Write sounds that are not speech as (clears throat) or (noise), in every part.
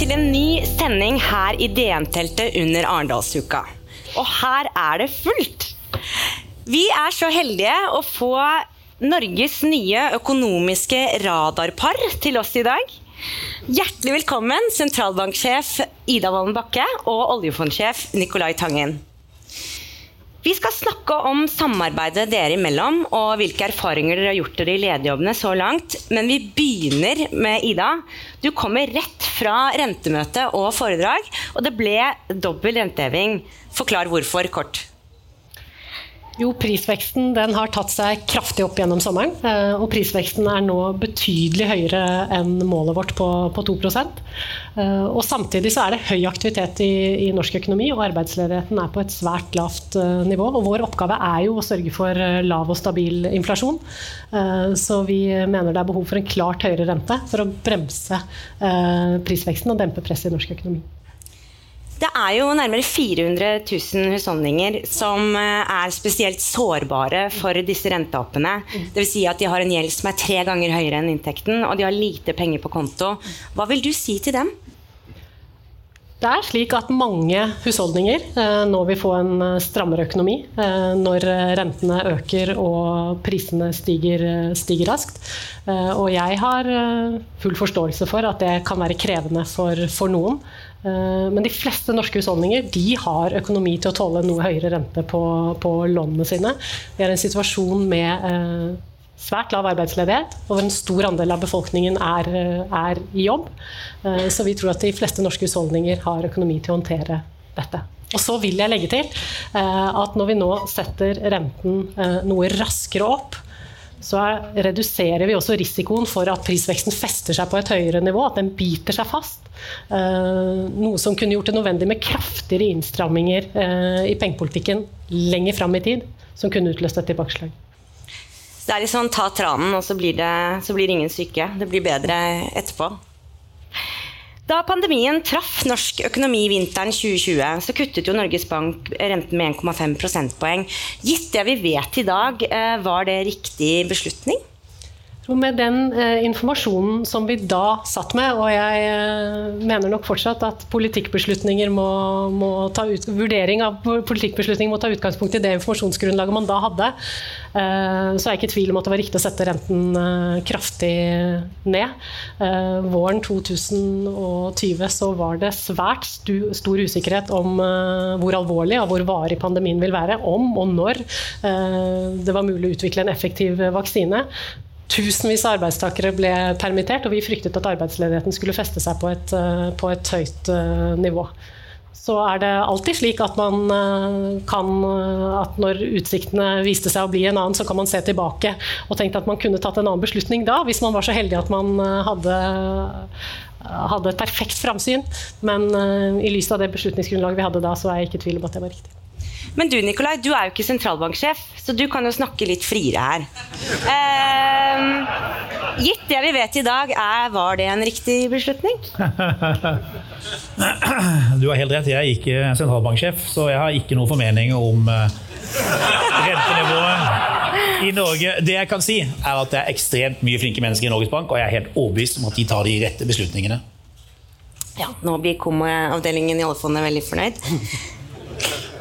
Til en ny sending her i DN-teltet under Arendalsuka. Og her er det fullt! Vi er så heldige å få Norges nye økonomiske radarpar til oss i dag. Hjertelig velkommen, sentralbanksjef Ida Wallen Bakke og oljefondsjef Nicolai Tangen. Vi skal snakke om samarbeidet dere imellom og hvilke erfaringer dere har gjort dere i lederjobbene så langt. Men vi begynner med Ida. Du kommer rett fra rentemøte og foredrag, og det ble dobbel renteheving. Forklar hvorfor, kort. Jo, prisveksten den har tatt seg kraftig opp gjennom sommeren. eh, Og prisveksten er nå betydelig høyere enn målet vårt på, på 2 Eh, Og samtidig så er det høy aktivitet i, i norsk økonomi, og arbeidsledigheten er på et svært lavt eh, nivå. Og vår oppgave er jo å sørge for lav og stabil inflasjon. Så vi mener det er behov for en klart høyere rente for å bremse prisveksten og dempe presset i norsk økonomi. Det er jo nærmere 400 000 husholdninger som eh, er spesielt sårbare for disse rentehoppene. Dvs. Si at de har en gjeld som er tre ganger høyere enn inntekten, og de har lite penger på konto. Hva vil du si til dem? Det er slik at mange husholdninger eh, nå vil få en eh, strammere økonomi når rentene øker og prisene stiger, stiger raskt. Og jeg har full forståelse for at det kan være krevende for, for noen. Eh, Men de fleste norske husholdninger de har økonomi til å tåle noe høyere rente på, på lånene sine. Vi er i en situasjon med eh, svært lav arbeidsledighet, og hvor en stor andel av befolkningen er, eh, er i jobb. Eh, Så vi tror at de fleste norske husholdninger har økonomi til å håndtere dette. Og så vil jeg legge til eh, at når vi nå setter renten eh, noe raskere opp, så er- reduserer vi også risikoen for at prisveksten fester seg på et høyere nivå, at den biter seg fast. Eh, Noe som kunne gjort det nødvendig med kraftigere innstramminger eh, i pengepolitikken lenger fram i tid, som kunne utløst et tilbakeslag. Det er litt sånn ta tranen, og så blir, det, så blir ingen syke. Det blir bedre etterpå. Da pandemien traff norsk økonomi vinteren 2020, så kuttet jo Norges Bank renten med 1,5 prosentpoeng. Gitt det vi vet i dag, eh, var det riktig beslutning? Med den eh, informasjonen som vi da satt med, og jeg eh, mener nok fortsatt at politikkbeslutninger må, må ta ut, vurdering av politikkbeslutninger må ta utgangspunkt i det informasjonsgrunnlaget man da hadde, eh, så er jeg ikke i tvil om at det var riktig å sette renten eh, kraftig ned. Eh, våren 2020 så var det svært stu, stor usikkerhet om eh, hvor alvorlig og hvor varig pandemien vil være, om og når det var mulig å utvikle en effektiv vaksine. Tusenvis av arbeidstakere ble permittert, og vi fryktet at arbeidsledigheten skulle feste seg på et, eh, på et høyt eh, nivå. Så er det alltid slik at man eh, kan At når utsiktene viste seg å bli en annen, så kan man se tilbake og tenke at man kunne tatt en annen beslutning da, hvis man var så heldig at man hadde hadde et perfekt framsyn, men i lys av det beslutningsgrunnlaget vi hadde da, så er jeg ikke i tvil om at det var riktig. Men du Nikolai, du er jo ikke sentralbanksjef, så du kan jo snakke litt friere her. Eh, gitt det vi vet i dag, er, var det en riktig beslutning? Du har helt rett, jeg er ikke sentralbanksjef, så jeg har ikke noen formening om eh, rentenivået i Norge. Det jeg kan si, er at det er ekstremt mye flinke mennesker i Norges Bank, og jeg er helt overbevist om at de tar de rette beslutningene. Ja, nå blir KOM-avdelingen i oljefondet veldig fornøyd.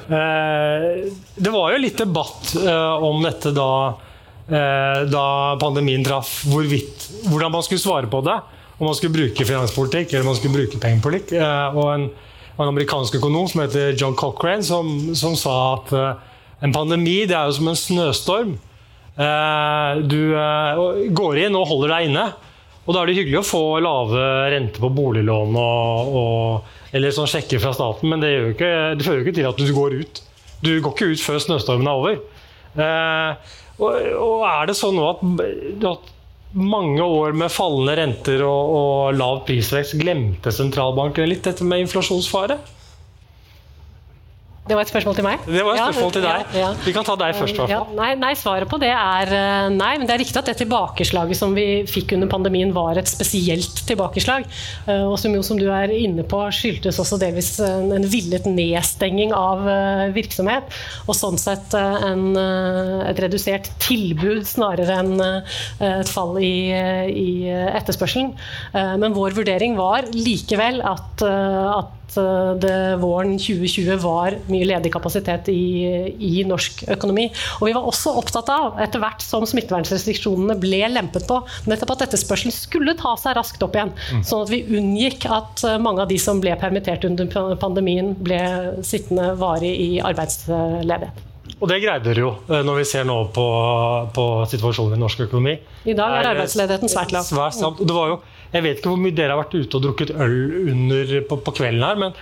Eh, Det var jo litt debatt eh, om dette da, eh, da pandemien traff, hvorvidt, hvordan man skulle svare på det. Om man skulle bruke finanspolitikk eller om man skulle bruke pengepolitikk. Og en, en amerikansk økonom som heter John Cochrane, som, som sa at en pandemi det er jo som en snøstorm. Du går inn og holder deg inne. Og da er det hyggelig å få lave renter på boliglån og, og, eller sånn sjekker fra staten, men det, ikke, det, fører jo ikke til at du går ut. Du går ikke ut før snøstormen er over. Eh, og, og, er det sånn nå at, at mange år med fallende renter og, og lav prisvekst glemte sentralbanken litt dette med inflasjonsfare? Det var et spørsmål til meg? Det var et spørsmål ja, til deg. Ja, ja. Vi kan ta deg først. Ja, nei, nei, svaret på det er eh, nei. Men det er riktig at det tilbakeslaget som vi fikk under pandemien, var et spesielt tilbakeslag. Eh, og som jo, som du er inne på, skyldtes også delvis en villet nedstenging av eh, virksomhet. Og sånn sett en, et redusert tilbud snarere enn et fall i, i etterspørselen. Men vår vurdering var likevel at, at Eh, det våren 2020 var mye ledig kapasitet i, i, norsk økonomi. Og vi var også opptatt av, etter hvert som smittevernrestriksjonene ble lempet på, nettopp at etterspørselen skulle ta seg raskt opp igjen. Mm. Sånn at vi unngikk at eh, mange av de som ble permittert under pandemien, ble sittende varig i arbeidsledighet. Og det greide dere jo, eh, når vi ser nå på, på, situasjonen i norsk økonomi. I dag er arbeidsledigheten svært lav. Svært Det var jo, jeg vet ikke hvor mye dere har vært ute og drukket øl under, på, på kvelden her, men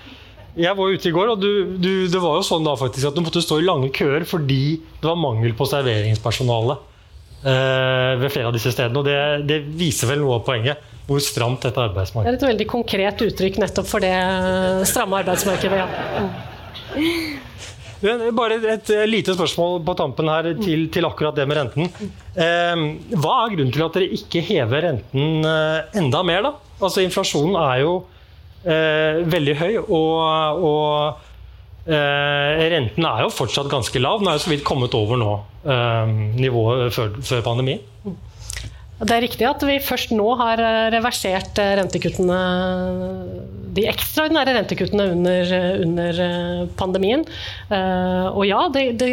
jeg var ute i går, og du, du, det var jo sånn da faktisk at du måtte stå i lange køer fordi det var mangel på serveringspersonale eh, ved flere av disse stedene. og det, det, viser vel noe av poenget, hvor stramt dette arbeidsmarkedet er. Det er et veldig konkret uttrykk nettopp for det stramme arbeidsmarkedet. Ja. (laughs) Bare et lite spørsmål på tampen her til, til akkurat det med renten. Eh, hva er grunnen til at dere ikke hever renten eh, enda mer? da? Altså Inflasjonen er jo eh, veldig høy, og, og eh, renten er jo fortsatt ganske lav. Den er jo så vidt kommet over nå eh, nivået før, før pandemien. Det er riktig at vi først nå har eh, reversert eh, rentekuttene, de ekstraordinære rentekuttene under, eh, under pandemien. Og ja, det, det,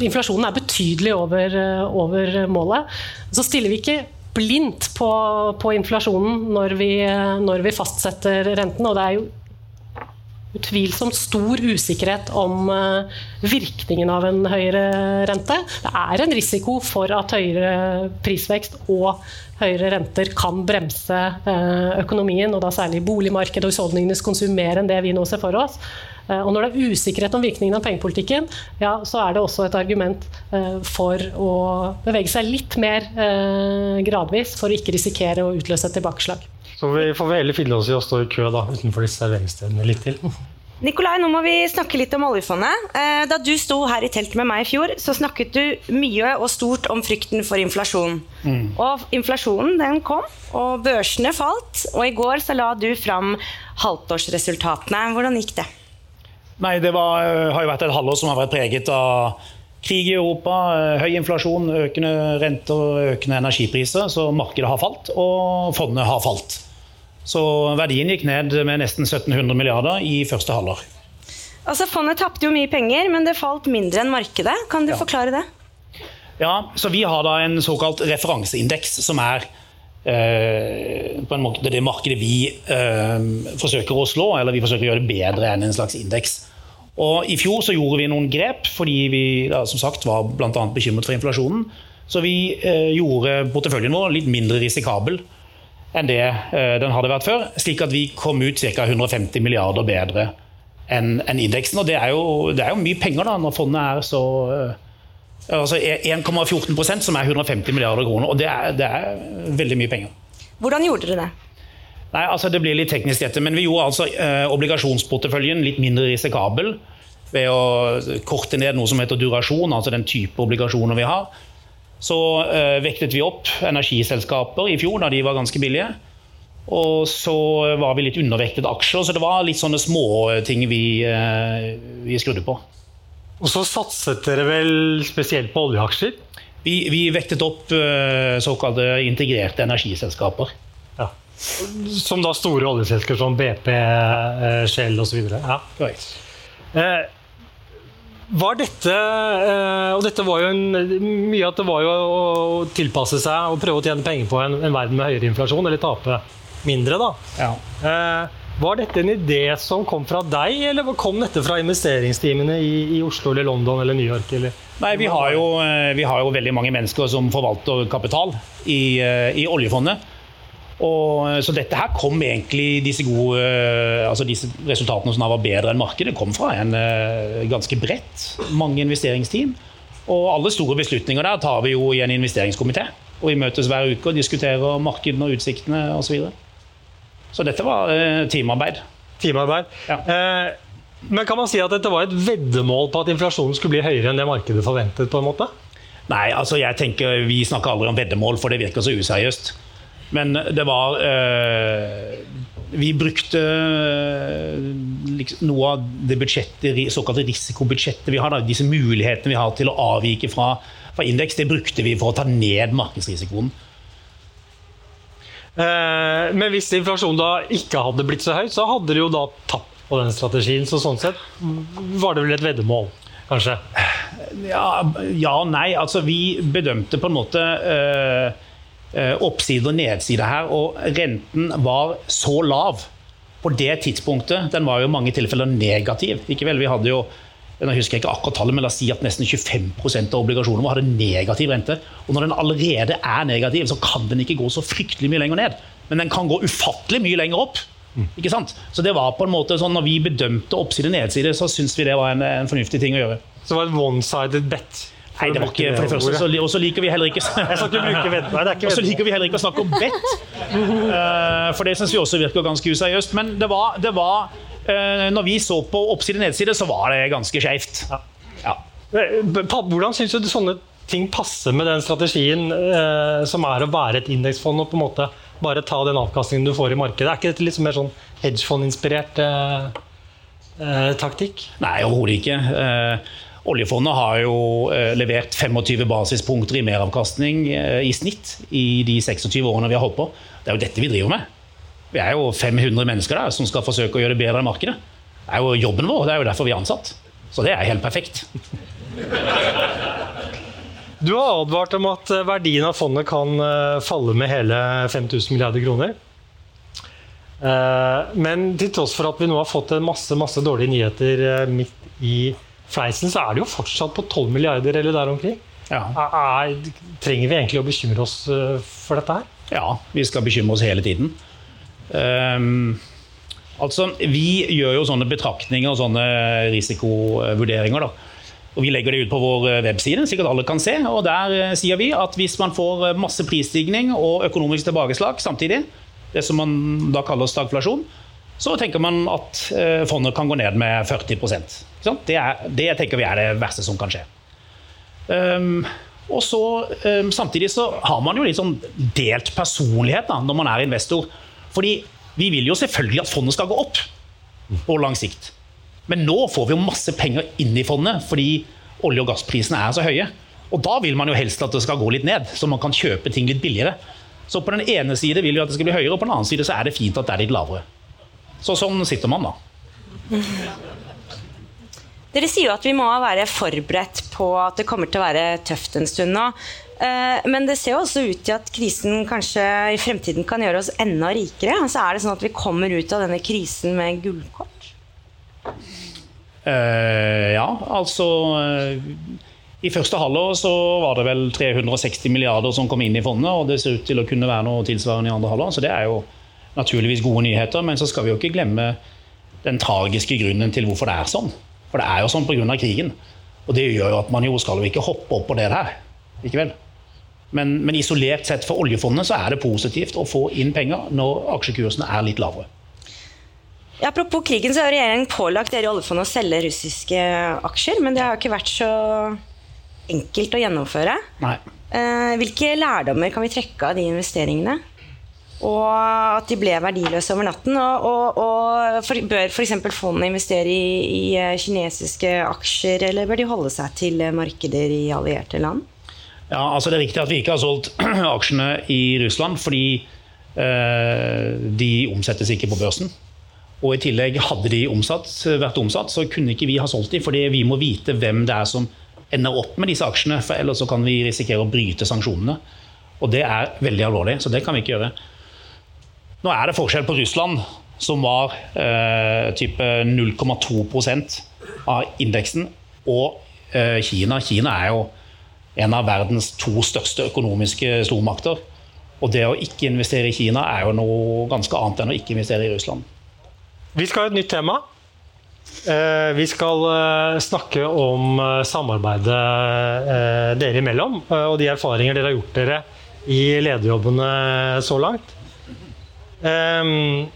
inflasjonen er betydelig over, over, målet. Så stiller vi ikke blindt på, på inflasjonen når vi, når vi fastsetter rentene, Og det er jo utvilsomt stor usikkerhet om eh, virkningen av en høyere rente. Det er en risiko for at høyere prisvekst og høyere renter kan bremse eh, økonomien, og da særlig boligmarkedet og husholdningenes konsum mer enn det vi nå ser for oss. Eh, og når det er usikkerhet om virkningen av pengepolitikken, ja, så er det også et argument for å bevege seg litt mer gradvis for å ikke risikere å utløse et tilbakeslag. Så vi får heller finne oss i å stå i kø da, utenfor disse serveringsstedene litt til. Nikolai, nå må vi snakke litt om oljefondet. Eh, da du sto her i teltet med meg i fjor, så snakket du mye og stort om frykten for inflasjon. Mm. Og inflasjonen den kom, og børsene falt. Og i går så la du fram halvtårsresultatene. Hvordan gikk det? Nei, Det var, eh, har jo vært et halvår som har vært preget av krig i Europa, eh, høy inflasjon, økende renter og økende energipriser. Så markedet har falt, og fondet har falt. Så verdien gikk ned med nesten 1700 milliarder i første halvår. Altså Fondet tapte jo mye penger, men det falt mindre enn markedet. Kan du ja. forklare det? Ja, så Vi har da en såkalt referanseindeks, som er eh, på en måte det markedet vi eh, forsøker å slå, eller vi forsøker å gjøre det bedre enn en slags indeks. Og I fjor så gjorde vi noen grep fordi vi da, som sagt var annet bekymret for inflasjonen. Så vi eh, gjorde porteføljen vår litt mindre risikabel enn det eh, den hadde vært før. Slik at vi kom ut ca. 150 milliarder bedre enn indeksen. Og det er, jo, det er, jo, mye penger da, når fondet er så eh, altså 1,14% som er 150 milliarder kroner. Og det er, det er, veldig mye penger. Hvordan gjorde dere det? Nei, altså Det blir litt teknisk, dette, men vi gjorde altså eh, obligasjonsporteføljen litt mindre risikabel ved å korte ned noe som heter durasjon, altså den type obligasjoner vi har så eh, vektet vi opp energiselskaper i fjor da de var ganske billige. Og så var vi litt undervektet aksjer, så det var litt sånne småting vi, eh, vi skrudde på. Og så satset dere vel spesielt på oljeaksjer? Vi, vi vektet opp eh, såkalte integrerte energiselskaper. Ja. Som da store oljeselskaper som BP, Shell osv.? Ja. Eh, var dette eh, Og dette var jo en, mye at det var jo å tilpasse seg og prøve å tjene penger på en, en verden med høyere inflasjon, eller tape mindre, da. Ja. Eh, var dette en idé som kom fra deg, eller kom dette fra investeringsteamene i, i Oslo eller London eller New York? Eller Nei, vi har, jo, eh, vi har jo veldig mange mennesker som forvalter kapital i, i oljefondet. Og, eh, så dette her kom egentlig disse gode altså disse resultatene som var bedre enn markedet, kom fra en ganske bredt, mange investeringsteam. Og alle store beslutninger der tar vi jo i en investeringskomité. Og vi møtes hver uke og diskuterer markedene og utsiktene osv. Så, videre. så dette var teamarbeid. Teamarbeid. Ja. Eh, men kan man si at dette var et veddemål på at inflasjonen skulle bli høyere enn det markedet forventet? på en måte? Nei, altså jeg tenker vi snakker aldri om veddemål, for det virker så useriøst. Men det var øh, Vi brukte liksom, noe av det budsjettet, såkalte risikobudsjettet vi har, da, disse mulighetene vi har til å avvike fra, fra indeks, det brukte vi for å ta ned markedsrisikoen. Eh, men hvis inflasjonen da ikke hadde blitt så høy, så hadde det jo da tapt på den strategien. Så sånn sett var det vel et veddemål, kanskje? Ja, ja og nei. Altså, vi bedømte på en måte øh, oppside og nedside her, og renten var så lav på det tidspunktet. Den var jo i mange tilfeller negativ. Ikke vel, vi hadde jo jeg husker ikke akkurat tallet, men la oss si at nesten 25% av obligasjonene hadde negativ rente. Og når den allerede er negativ, så kan den ikke gå så fryktelig mye lenger ned. Men den kan gå ufattelig mye lenger opp. Ikke sant? Så det var på en måte sånn, når vi bedømte oppside og nedside, så syntes vi det var en, en, fornuftig ting å gjøre. Så det var et one-sided bet? Nei, det var ikke for det første. Og så liker vi heller ikke (laughs) Og så liker vi heller ikke å snakke om bet. Uh, (laughs) for det syns vi også virker ganske useriøst. Men det var, det var uh, Når vi så på oppside og nedside, så var det ganske skeivt. Ja. Ja. Hvordan syns du sånne ting passer med den strategien som er å være et indeksfond og på en måte bare ta den avkastningen du får i markedet. Er ikke dette litt mer sånn hedgefondinspirert eh, eh, taktikk? Nei, overhodet ikke. Oljefondet har jo eh, levert 25 basispunkter i meravkastning eh, i snitt i de 26 årene vi har holdt på. Det er jo dette vi driver med. Vi er jo 500 mennesker der som skal forsøke å gjøre det bedre enn markedet. Det er jo jobben vår, det er jo derfor vi er ansatt. Så det er helt perfekt. (laughs) Du har advart om at eh, verdien av fondet kan falle med hele 5000 milliarder kroner. Men til tross for at vi nå har fått masse, masse dårlige nyheter midt i fleisen, så er det jo fortsatt på 12 milliarder eller der omkring. Ja. Er, trenger vi egentlig å bekymre oss for dette her? Ja, vi skal bekymre oss hele tiden. Um, altså, vi gjør jo sånne betraktninger og sånne risikovurderinger. da og Vi legger det ut på vår eh, webside, sikkert alle kan se. og Der eh, sier vi at hvis man får eh, masse prisstigning og økonomisk tilbakeslag samtidig, det som man da kaller stagflasjon, så tenker man at fondet kan gå ned med 40% det, er, det tenker vi er det verste som kan skje. Um, og så um, Samtidig så har man jo litt sånn delt personlighet da, når man er investor. Fordi vi vil jo selvfølgelig at fondet skal gå opp på lang sikt. Men nå får vi jo masse penger inn i fondet fordi olje- og gassprisene er så høye. Og da vil man jo helst at det skal gå litt ned, så man kan kjøpe ting litt billigere. Så på den ene side vil vi at det skal bli høyere, og på den annen side så er det fint at det er litt lavere. Så sånn sitter man, da. Dere sier jo at vi må være forberedt på at det kommer til å være tøft en stund nå. Eh, men det ser jo også ut til at krisen kanskje i fremtiden kan gjøre oss enda rikere. Så er det sånn at vi kommer ut av denne krisen med gullkort? Uh, ja, altså uh, I første halvår så var det vel 360 milliarder som kom inn i fondet, og det ser ut til å kunne være noe tilsvarende i andre halvår. Så det er jo naturligvis gode nyheter, men så skal vi jo ikke glemme den tragiske grunnen til hvorfor det er sånn. For det er jo sånn pga. krigen. Og det gjør jo at man jo skal jo ikke hoppe opp på det der. Ikke vel? Men, men isolert sett for oljefondet så er det positivt å få inn penger når aksjekursene er litt lavere. Apropos krigen, så har regjeringen pålagt dere i oljefondet å selge russiske aksjer, men det har ikke vært så enkelt å gjennomføre. Nei. Eh, hvilke lærdommer kan vi trekke av de investeringene? Og at de ble verdiløse over natten. Og, og, og for, bør f.eks. fondet investere i, i, eh, kinesiske aksjer, eller bør de holde seg til markeder i allierte land? Ja, altså Det er riktig at vi ikke har solgt (clears throat) aksjene i Russland, fordi eh, de omsettes ikke på børsen. Og i tillegg, hadde de omsatt, vært omsatt, så kunne ikke vi ha solgt dem, fordi vi må vite hvem det er som ender opp med disse aksjene, for ellers så kan vi risikere å bryte sanksjonene. Og det er veldig alvorlig, så det kan vi ikke gjøre. Nå er det forskjell på Russland, som var eh, type 0,2% av indeksen, og eh, Kina. Kina er jo en av verdens to største økonomiske stormakter. Og det å ikke investere i Kina er jo noe ganske annet enn å ikke investere i Russland. Vi skal ha et nytt tema. Eh, vi skal eh, snakke om eh, samarbeidet dere imellom og de erfaringer dere har gjort dere i lederjobbene så langt. Ehm,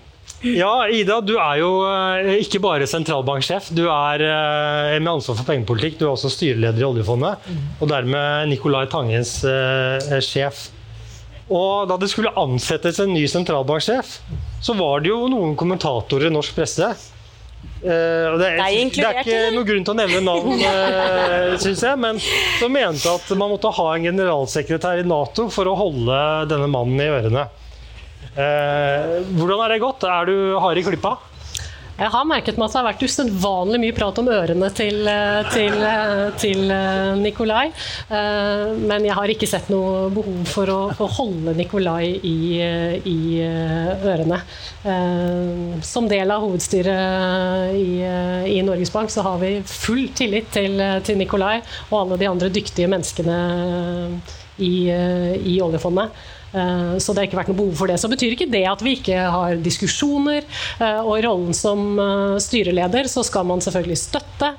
ja, Ida, du er jo ikke bare sentralbanksjef. Du er med ansvar for pengepolitikk. Du er også styreleder i oljefondet. Og dermed Nicolai Tangens sjef. Og da det skulle ansettes en ny sentralbanksjef, så var det jo noen kommentatorer i norsk presse Uh, det, er, det, er, ikke noe grunn til å nevne navn, (laughs) uh, syns jeg, men som mente at man måtte ha en generalsekretær i Nato for å holde denne mannen i ørene. Uh, hvordan er det gått? Er du hard i klippa? Jeg har merket meg at det har vært usedvanlig mye prat om ørene til, eh, til, eh, til eh, Nikolai. Men jeg har ikke sett noe behov for å, å holde Nikolai i, i, ørene. Som del av hovedstyret i, i, Norges Bank så har vi full tillit til, til Nikolai og alle de andre dyktige menneskene i, i oljefondet. Eh, så det har ikke vært noe behov for det. Så betyr ikke det at vi ikke har diskusjoner. Eh, og i rollen som eh, styreleder så skal man selvfølgelig støtte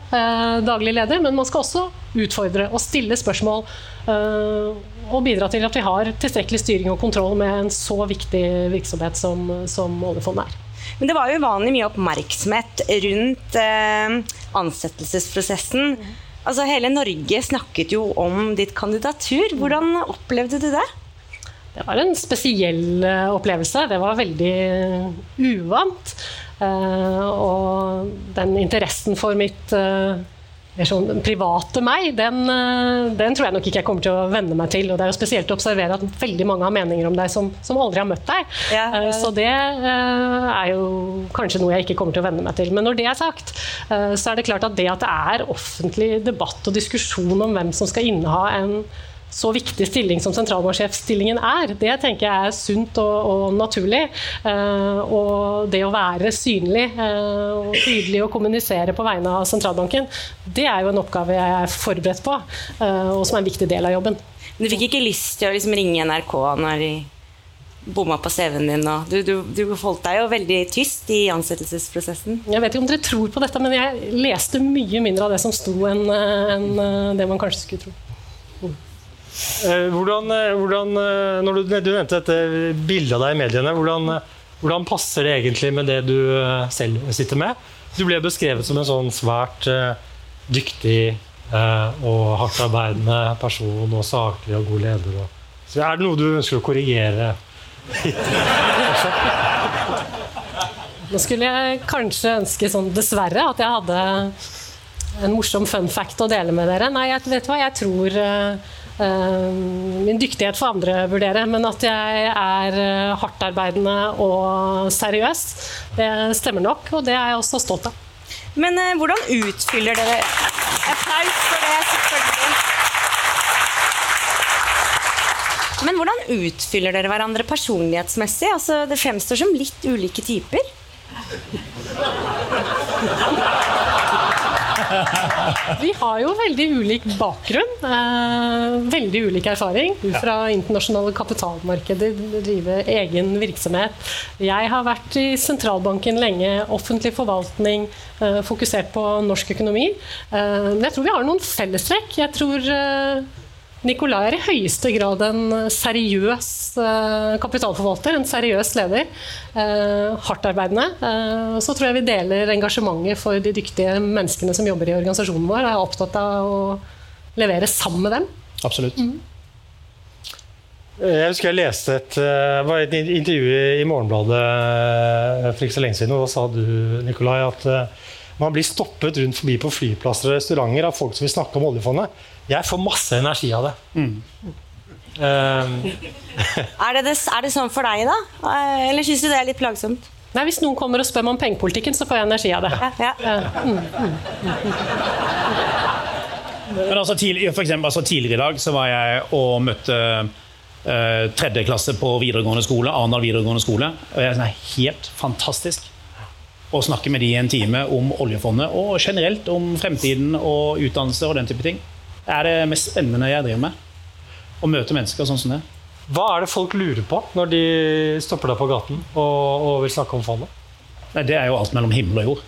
daglig leder, men man skal også utfordre og stille spørsmål. Og bidra til at vi har tilstrekkelig styring og kontroll med en så viktig virksomhet som, som oljefondet er. Men det var jo uvanlig mye oppmerksomhet rundt ansettelsesprosessen. Altså Hele Norge snakket jo om ditt kandidatur. Hvordan opplevde du det? Det var en spesiell eh, opplevelse. Det var veldig uvant. Eh, og den interessen for mitt eh, sånn private meg, den, den, tror jeg nok ikke jeg kommer til å venne meg til. Og det er jo spesielt å observere at veldig mange har meninger om deg som, som aldri har møtt deg. Ja, ja. Så det er jo kanskje noe jeg ikke kommer til å venne meg til. Men når det er sagt, så er det klart at det at det er offentlig debatt og diskusjon om hvem som skal inneha en så viktig stilling som sentralbanksjefstillingen er, det tenker jeg er sunt og, og naturlig. Eh, og det å være synlig eh, og tydelig og kommunisere på vegne av sentralbanken, det er jo en oppgave jeg er forberedt på, eh, og som er en viktig del av jobben. Men du fikk ikke lyst til å liksom ringe NRK når de bomma på CV-en din? Du, du, du, holdt deg jo veldig tyst i ansettelsesprosessen. Jeg vet ikke om dere tror på dette, men jeg leste mye mindre av det som sto, enn en det man kanskje skulle tro. Eh, hvordan, eh, hvordan, eh, når du, du, nevnte dette bildet av deg i mediene, hvordan, hvordan, passer det egentlig med det du selv sitter med? Du ble beskrevet som en sånn svært dyktig og hardtarbeidende person og saklig og god leder. Så er det noe du ønsker å korrigere? (laughs) Nå skulle jeg kanskje ønske sånn dessverre at jeg hadde en morsom fun fact å dele med dere. Nei, jeg, vet hva, jeg tror min dyktighet for andre vurdere, men at jeg er eh, hardtarbeidende og seriøs, det stemmer nok, og det er jeg også stolt av. Men eh, hvordan utfyller dere Applaus for det, selvfølgelig. Men hvordan utfyller dere hverandre personlighetsmessig? Altså, det fremstår som litt ulike typer. Vi har jo veldig ulik bakgrunn. Eh, veldig ulik erfaring. Du fra internasjonale kapitalmarkeder, drive egen virksomhet. Jeg har vært i sentralbanken lenge, offentlig forvaltning, eh, fokusert på norsk økonomi. Eh, men jeg tror vi har noen fellestrekk. Jeg tror Nicolai er i høyeste grad en seriøs uh, kapitalforvalter, en seriøs leder. Uh, Hardtarbeidende. Uh, så tror jeg vi deler engasjementet for de dyktige menneskene som jobber i organisasjonen vår, Jeg er opptatt av å levere sammen med dem. Absolutt. Mm. Jeg husker jeg leste et, var et intervju i Morgenbladet for ikke så lenge siden. og Da sa du Nikolai, at man blir stoppet rundt forbi på flyplasser og restauranter av folk som vil snakke om oljefondet. Jeg får masse energi av det. Mm. Um. er, det det, er, det sånn for deg, da? Eh, eller syns du det er litt plagsomt? Nei, Hvis noen kommer og spør meg om pengepolitikken, så får jeg energi av det. Ja, ja. Mm, mm, Men altså, tidlig, for eksempel, altså, Tidligere i dag så var jeg og møtte uh, tredje klasse på videregående skole, Arendal videregående skole. og jeg er sånn, Helt fantastisk. Og snakke med de en time om oljefondet og generelt om fremtiden og utdannelse og den type ting. Det er det mest spennende jeg driver med. Å møte mennesker sånn som det. Hva er det folk lurer på når de stopper deg på gaten og, og vil snakke om fondet? Nei, det er jo alt mellom himmel og jord.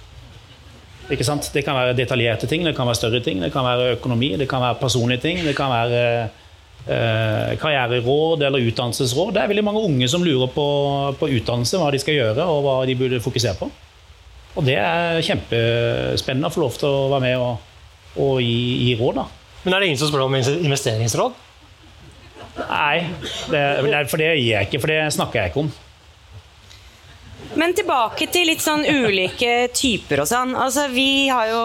Ikke sant? Det kan være detaljerte ting, det kan være større ting, det kan være økonomi, det kan være personlige ting. Det kan være eh, karriereråd eller utdannelsesråd. Det er veldig mange unge som lurer på, på utdannelse, hva de skal gjøre og hva de burde fokusere på. Og det er kjempespennende å få lov til å være med og, og gi, gi råd. da. Men er det ingen som spør om investeringsråd? Nei, det, for det gir jeg ikke, for det snakker jeg ikke om. Men tilbake til litt sånn ulike typer og sånn. Altså, vi har jo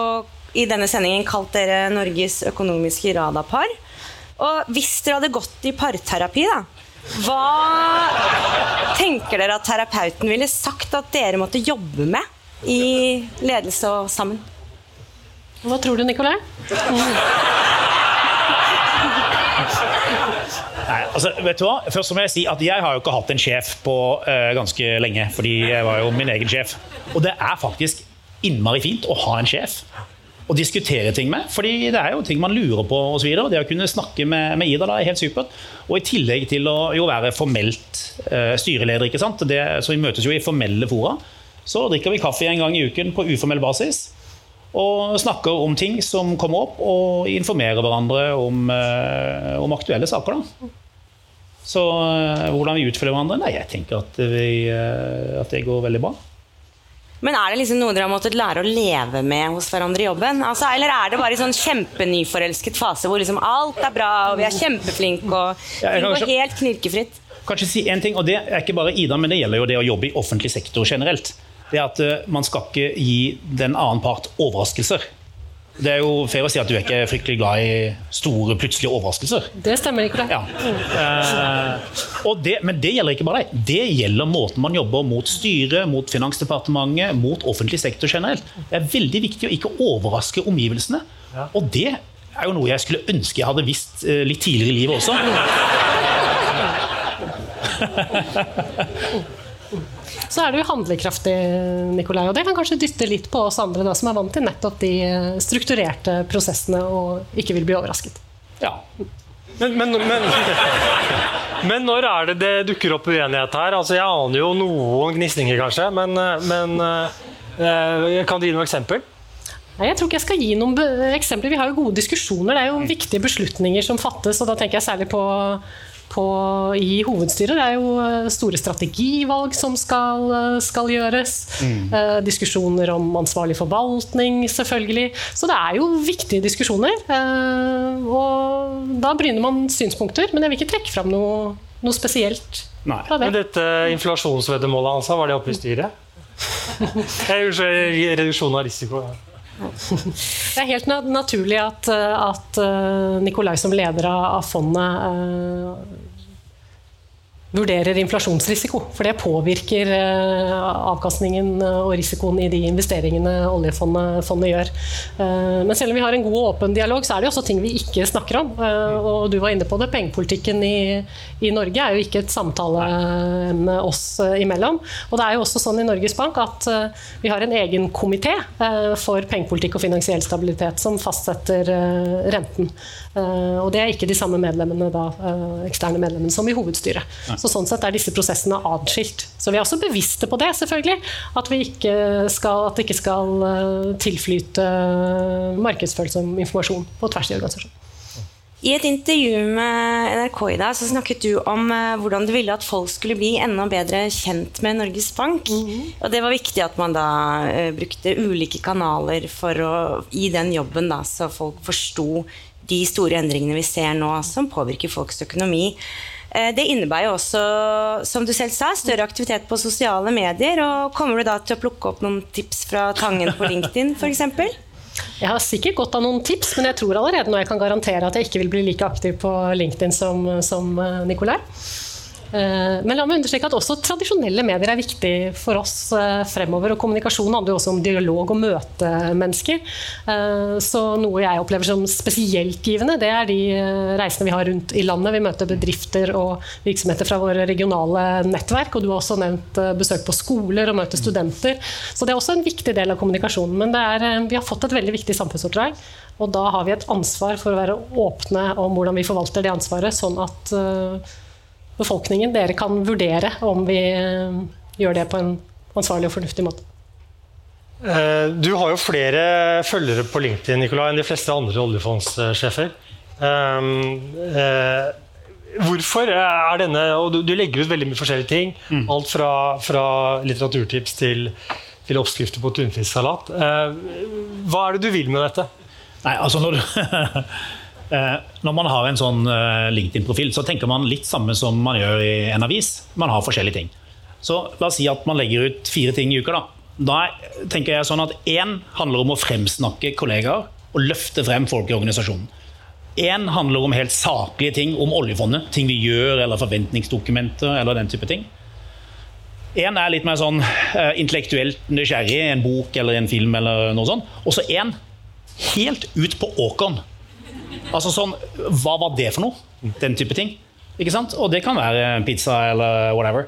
i denne sendingen kalt dere Norges økonomiske radarpar. Og hvis dere hadde gått i parterapi, da, hva tenker dere at terapeuten ville sagt at dere måtte jobbe med i ledelse og sammen? Hva tror du, Nicolai? Nei, altså, vet du hva? Først må jeg si at jeg har jo ikke hatt en sjef på uh, ganske lenge, fordi jeg var jo min egen sjef. Og det er faktisk innmari fint å ha en sjef å diskutere ting med. fordi det er jo ting man lurer på osv. Det å kunne snakke med, med, Ida da er helt supert. Og i tillegg til å jo være formelt uh, styreleder, ikke sant? Det, så vi møtes jo i formelle fora. Så drikker vi kaffe en gang i uken på uformell basis. Og snakker om ting som kommer opp, og informerer hverandre om, uh, om aktuelle saker. da. Så uh, hvordan vi utfølger hverandre? Nei, jeg tenker at, vi, uh, at, det går veldig bra. Men er det liksom noe dere har måttet lære å leve med hos hverandre i jobben? Altså, eller er det bare i sånn kjempenyforelsket fase hvor liksom alt er bra, og vi er kjempeflinke, og ja, ting går helt knirkefritt? Kanskje si en ting, og det er ikke bare Ida, men det gjelder jo det å jobbe i offentlig sektor generelt det er at eh, man skal ikke gi den annen part overraskelser. Det er jo fair å si at du er ikke fryktelig glad i store, plutselige overraskelser. Det stemmer ikke, det. Ja. Eh, det men det gjelder ikke bare deg. Det gjelder måten man jobber mot styret, mot Finansdepartementet, mot offentlig sektor generelt. Det er veldig viktig å ikke overraske omgivelsene. Og det er jo noe jeg skulle ønske jeg hadde visst eh, litt tidligere i livet også. (laughs) Så er du handlekraftig, Nikolai, og det kan kanskje dytte litt på oss andre da, som er vant til nettopp de eh, strukturerte prosessene og ikke vil bli overrasket. Ja. Men, men, men, (laughs) men når er det det dukker opp uenighet her? Altså, jeg aner jo noen gnisninger, kanskje, men, men eh, kan du gi noe eksempel? Nei, jeg tror ikke jeg skal gi noen eksempler. Vi har jo gode diskusjoner. Det er jo viktige beslutninger som fattes, og da tenker jeg særlig på på, i hovedstyret. Det er jo eh, store strategivalg som skal, eh, skal gjøres. Mm. Eh, diskusjoner om ansvarlig forvaltning, selvfølgelig. Så det er jo viktige diskusjoner. Eh, og da bryner man synspunkter, men jeg vil ikke trekke fram noe, noe spesielt. Nei. Det. Men dette inflasjonsveddemålet, altså, var det oppe i styret? (laughs) Reduksjon av risiko. Det er helt naturlig at, at Nikolai som leder av fondet vurderer inflasjonsrisiko. For det påvirker eh, avkastningen og risikoen i de investeringene oljefondet gjør. Eh, men selv om vi har en god og åpen dialog, så er det også ting vi ikke snakker om. Eh, og du var inne på det, pengepolitikken i, i Norge er jo ikke et samtaleemne oss imellom. Og det er jo også sånn i Norges Bank at vi har en egen komité for pengepolitikk og finansiell stabilitet som fastsetter renten. Og det er ikke de samme medlemmene da, eksterne medlemmene som i hovedstyret. Så sånn sett er disse prosessene atskilt. Så vi er også bevisste på det, selvfølgelig. At, skal, at det ikke skal eh, tilflyte markedsfølsom informasjon på tvers i organisasjonen. I et intervju med NRK i dag så snakket du om uh, hvordan du ville at folk skulle bli enda bedre kjent med Norges Bank. Mm -hmm. Og det var viktig at man da brukte ulike kanaler for å, i den jobben, da, så folk forsto de store endringene vi ser nå som påvirker folks økonomi. Eh, det innebærer jo også, som du selv sa, større aktivitet på sosiale medier. og Kommer du da til å plukke opp noen tips fra Tangen på LinkedIn f.eks.? Jeg har sikkert godt av noen tips, men jeg tror allerede nå jeg kan garantere at jeg ikke vil bli like aktiv på LinkedIn som, som eh, Nikolai. Eh, men la meg understreke at også tradisjonelle medier er viktig for oss eh, fremover. Og kommunikasjon handler jo også om dialog og møte mennesker. Eh, så noe jeg opplever som spesielt givende, det er de reisene vi har rundt i landet. Vi møter bedrifter og virksomheter fra våre regionale nettverk. Og du har også nevnt besøk på skoler og møte studenter. Så det er også en viktig del av kommunikasjonen. Men er, vi har fått et veldig viktig samfunnsoppdrag. Og da har vi et ansvar for å være åpne om hvordan vi forvalter det ansvaret, sånn at befolkningen, dere kan vurdere om vi eh, gjør det på en ansvarlig og fornuftig måte. Eh, du har jo flere følgere på LinkedIn Nicolai, enn de fleste andre oljefondssjefer. Eh, hvorfor er denne og Du legger ut veldig mye forskjellige ting. Mm. Alt fra, fra, litteraturtips til, til oppskrifter på tunfisksalat. Hva er det du vil med dette? Nei, altså når du (laughs) når man har en sånn eh, LinkedIn-profil, så tenker man litt samme som man gjør i en avis. Man har forskjellige ting. Så la oss si at man legger ut fire ting i uka. Da, da tenker jeg sånn at én handler om å fremsnakke kollegaer og løfte frem folk i organisasjonen. Én handler om helt saklige ting om oljefondet. Ting vi gjør, eller forventningsdokumenter eller den type ting. Én er litt mer sånn uh, intellektuelt nysgjerrig, en bok eller en film eller noe sånt. Og så én helt ut på åkeren Altså sånn, Hva var det for noe? Den type ting. Ikke sant? Og det kan være pizza eller whatever.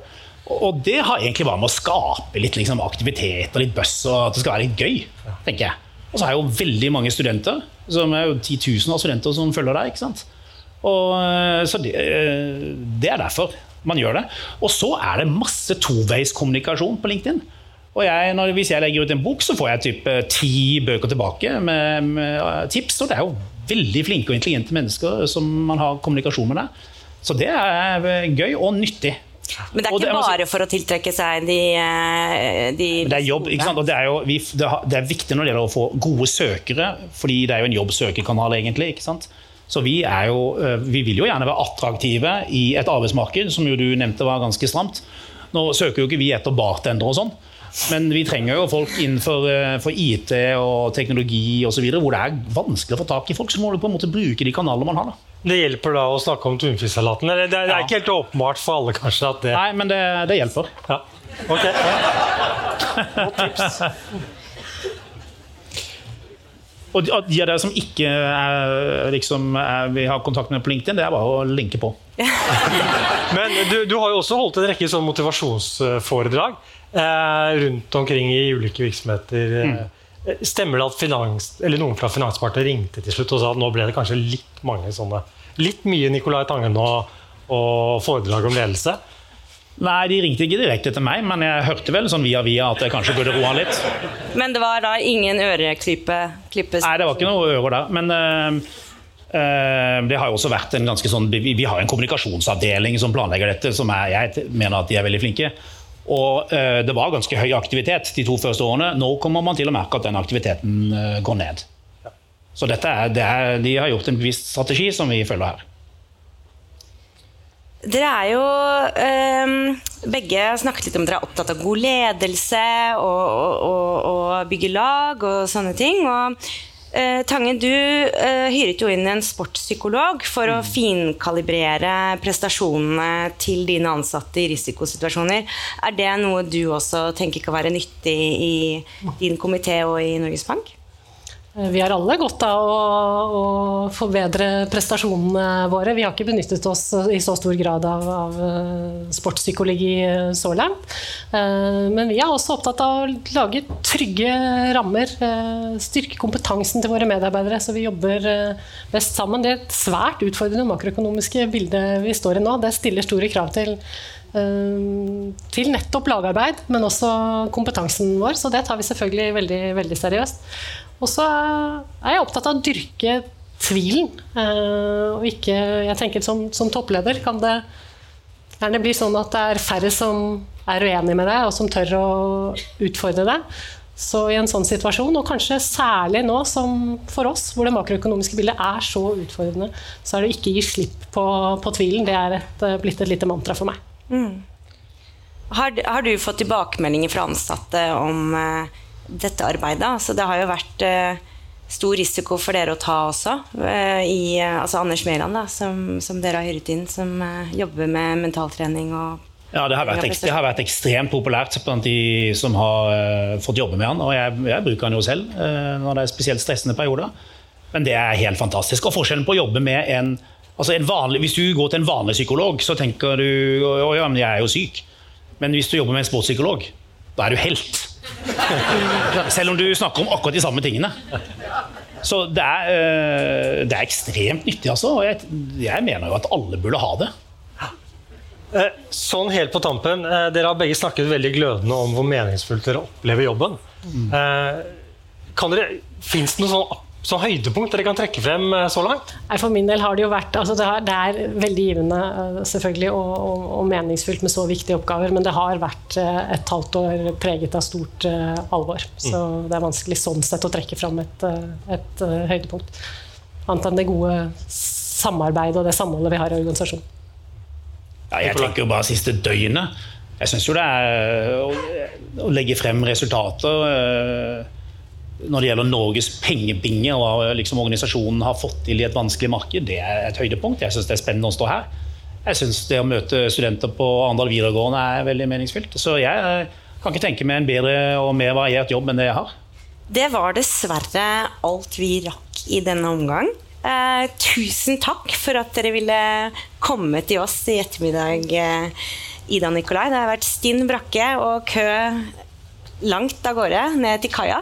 Og det har egentlig bare med å skape litt liksom, aktivitet og litt buzz, og at det skal være litt gøy. tenker jeg. Og så er jo veldig mange studenter, som er jo titusener av studenter som følger deg. ikke sant? Og, eh, så det, eh, det, er derfor man gjør det. Og så er det masse toveiskommunikasjon på LinkedIn. Og jeg, når, Hvis jeg legger ut en bok, så får jeg typ ti bøker tilbake med, med tips. Og det er jo veldig flinke og intelligente mennesker som man har kommunikasjon med der. Så det er gøy og nyttig. Men det er ikke det, bare for å tiltrekke seg de, eh, de Det er jobb, ikke sant? og det er, jo, det er viktig når det gjelder å få gode søkere, fordi det er jo en jobbsøkerkanal, egentlig. ikke sant? Så vi, jo, eh, vi vil jo gjerne være attraktive i et arbeidsmarked som jo du nevnte var ganske stramt. Nå søker jo ikke vi etter bartendere og sånn, men vi trenger jo folk innenfor eh, for IT og teknologi osv. hvor det er vanskelig å få tak i folk som må på en måte bruke de kanalene man har. Da. Det hjelper da å snakke om tunfisksalaten? Det, det, er ikke helt åpenbart for alle kanskje at det Nei, men det, det hjelper. Ja. Ok. (laughs) Godt tips. Og de av dere som ikke er, liksom, er, vi har kontakt med på LinkedIn, det er bare å linke på. (laughs) Men du, du, har jo også holdt en rekke sånn motivasjonsforedrag rundt omkring i ulike virksomheter. Mm. Stemmer det at finans, noen fra Finanspartner ringte til slutt og sa at nå ble det kanskje litt mange sånne Litt mye Nicolai Tangen og, og foredrag om ledelse? Nei, de ringte ikke direkte til meg, men jeg hørte vel sånn via via at jeg kanskje burde roe litt. Men det var da ingen øreklype? Nei, det var ikke noe ører der. Men øh, øh, det har jo også vært en ganske sånn Vi, vi har en kommunikasjonsavdeling som planlegger dette, som er, jeg mener at de er veldig flinke. Og uh, det var ganske høy aktivitet de to første årene. Nå kommer man til å merke at den aktiviteten går ned. Så dette er, er, de har gjort en bevisst strategi som vi følger her. Dere er jo eh, begge snakket litt om dere er opptatt av god ledelse og, og, og bygge lag og sånne ting. Og uh, Tangen, du eh, hyret jo inn en sportspsykolog for å mm. finkalibrere prestasjonene til dine ansatte i risikosituasjoner. Er det noe du også tenker kan være nyttig i din komité og i Norges Bank? Eh, vi har alle godt av å, å, forbedre prestasjonene våre. Vi har ikke benyttet oss i så stor grad av, av eh, sportspsykologi eh, så langt. Men vi er også opptatt av å lage trygge rammer. Styrke kompetansen til våre medarbeidere, så vi jobber best sammen. Det er et svært utfordrende makroøkonomiske bildet vi står i nå. Det stiller store krav til til nettopp lagarbeid, men også kompetansen vår. Så det tar vi selvfølgelig veldig, veldig seriøst. Og så er jeg opptatt av å dyrke tvilen. Uh, og ikke Jeg tenker som, som, toppleder kan det gjerne bli sånn at det er færre som er uenig med deg, og som tør å utfordre deg. Så i en sånn situasjon, og kanskje særlig nå som for oss, hvor det makroøkonomiske bildet er så utfordrende, så er det ikke gi slipp på, på tvilen. Det er et, eh, blitt et lite mantra for meg. Mm. Har, har, du fått tilbakemeldinger fra ansatte om uh dette arbeidet. Så det har jo vært eh, stor risiko for dere å ta også. eh, I, eh, altså Anders Mæland, som, som dere har hyret inn, som jobber med mentaltrening og Ja, det har, vært, det har vært ekstremt populært blant de som har fått jobbe med han. Og jeg, jeg bruker han jo selv når det er spesielt stressende perioder. Men det er helt fantastisk. Og forskjellen på å jobbe med en altså en vanlig, Hvis du går til en vanlig psykolog, så tenker du å ja, men jeg er jo syk. Men hvis du jobber med en sportspsykolog, da er du helt. (laughs) Selv om du snakker om akkurat de samme tingene. Så det er, eh, det er ekstremt nyttig, altså. Og jeg, jeg mener jo at alle burde ha det. Eh, Sånn helt på tampen, eh, Dere har begge snakket veldig glødende om hvor meningsfullt dere opplever jobben. Mm. Fins det noen sånn, sånn høydepunkt dere kan trekke frem eh, så langt? For min del har det jo vært altså det, har, det er veldig givende eh, selvfølgelig og, og, og meningsfullt med så viktige oppgaver, men det har vært eh, et halvt år preget av stort alvor. Så det er vanskelig sånn sett å trekke frem et, et høydepunkt. Annet enn det gode samarbeidet og det samholdet vi har i organisasjonen. Ja, jeg tenker jo bare siste døgnet. Jeg syns jo det er å, å legge frem resultater når det gjelder Norges pengebinge og hva liksom organisasjonen har fått til i et vanskelig marked, det er et høydepunkt. Jeg syns det er spennende å stå her. Jeg syns det å møte studenter på Arendal videregående er veldig meningsfylt. Så jeg eh, kan ikke tenke meg en bedre og mer variert jobb enn det jeg har. Det var dessverre alt vi rakk i denne omgang. Eh, tusen takk for at dere ville komme til oss i ettermiddag, eh, Ida Nikolai. Det har vært stinn brakke og kø langt av gårde ned til kaia.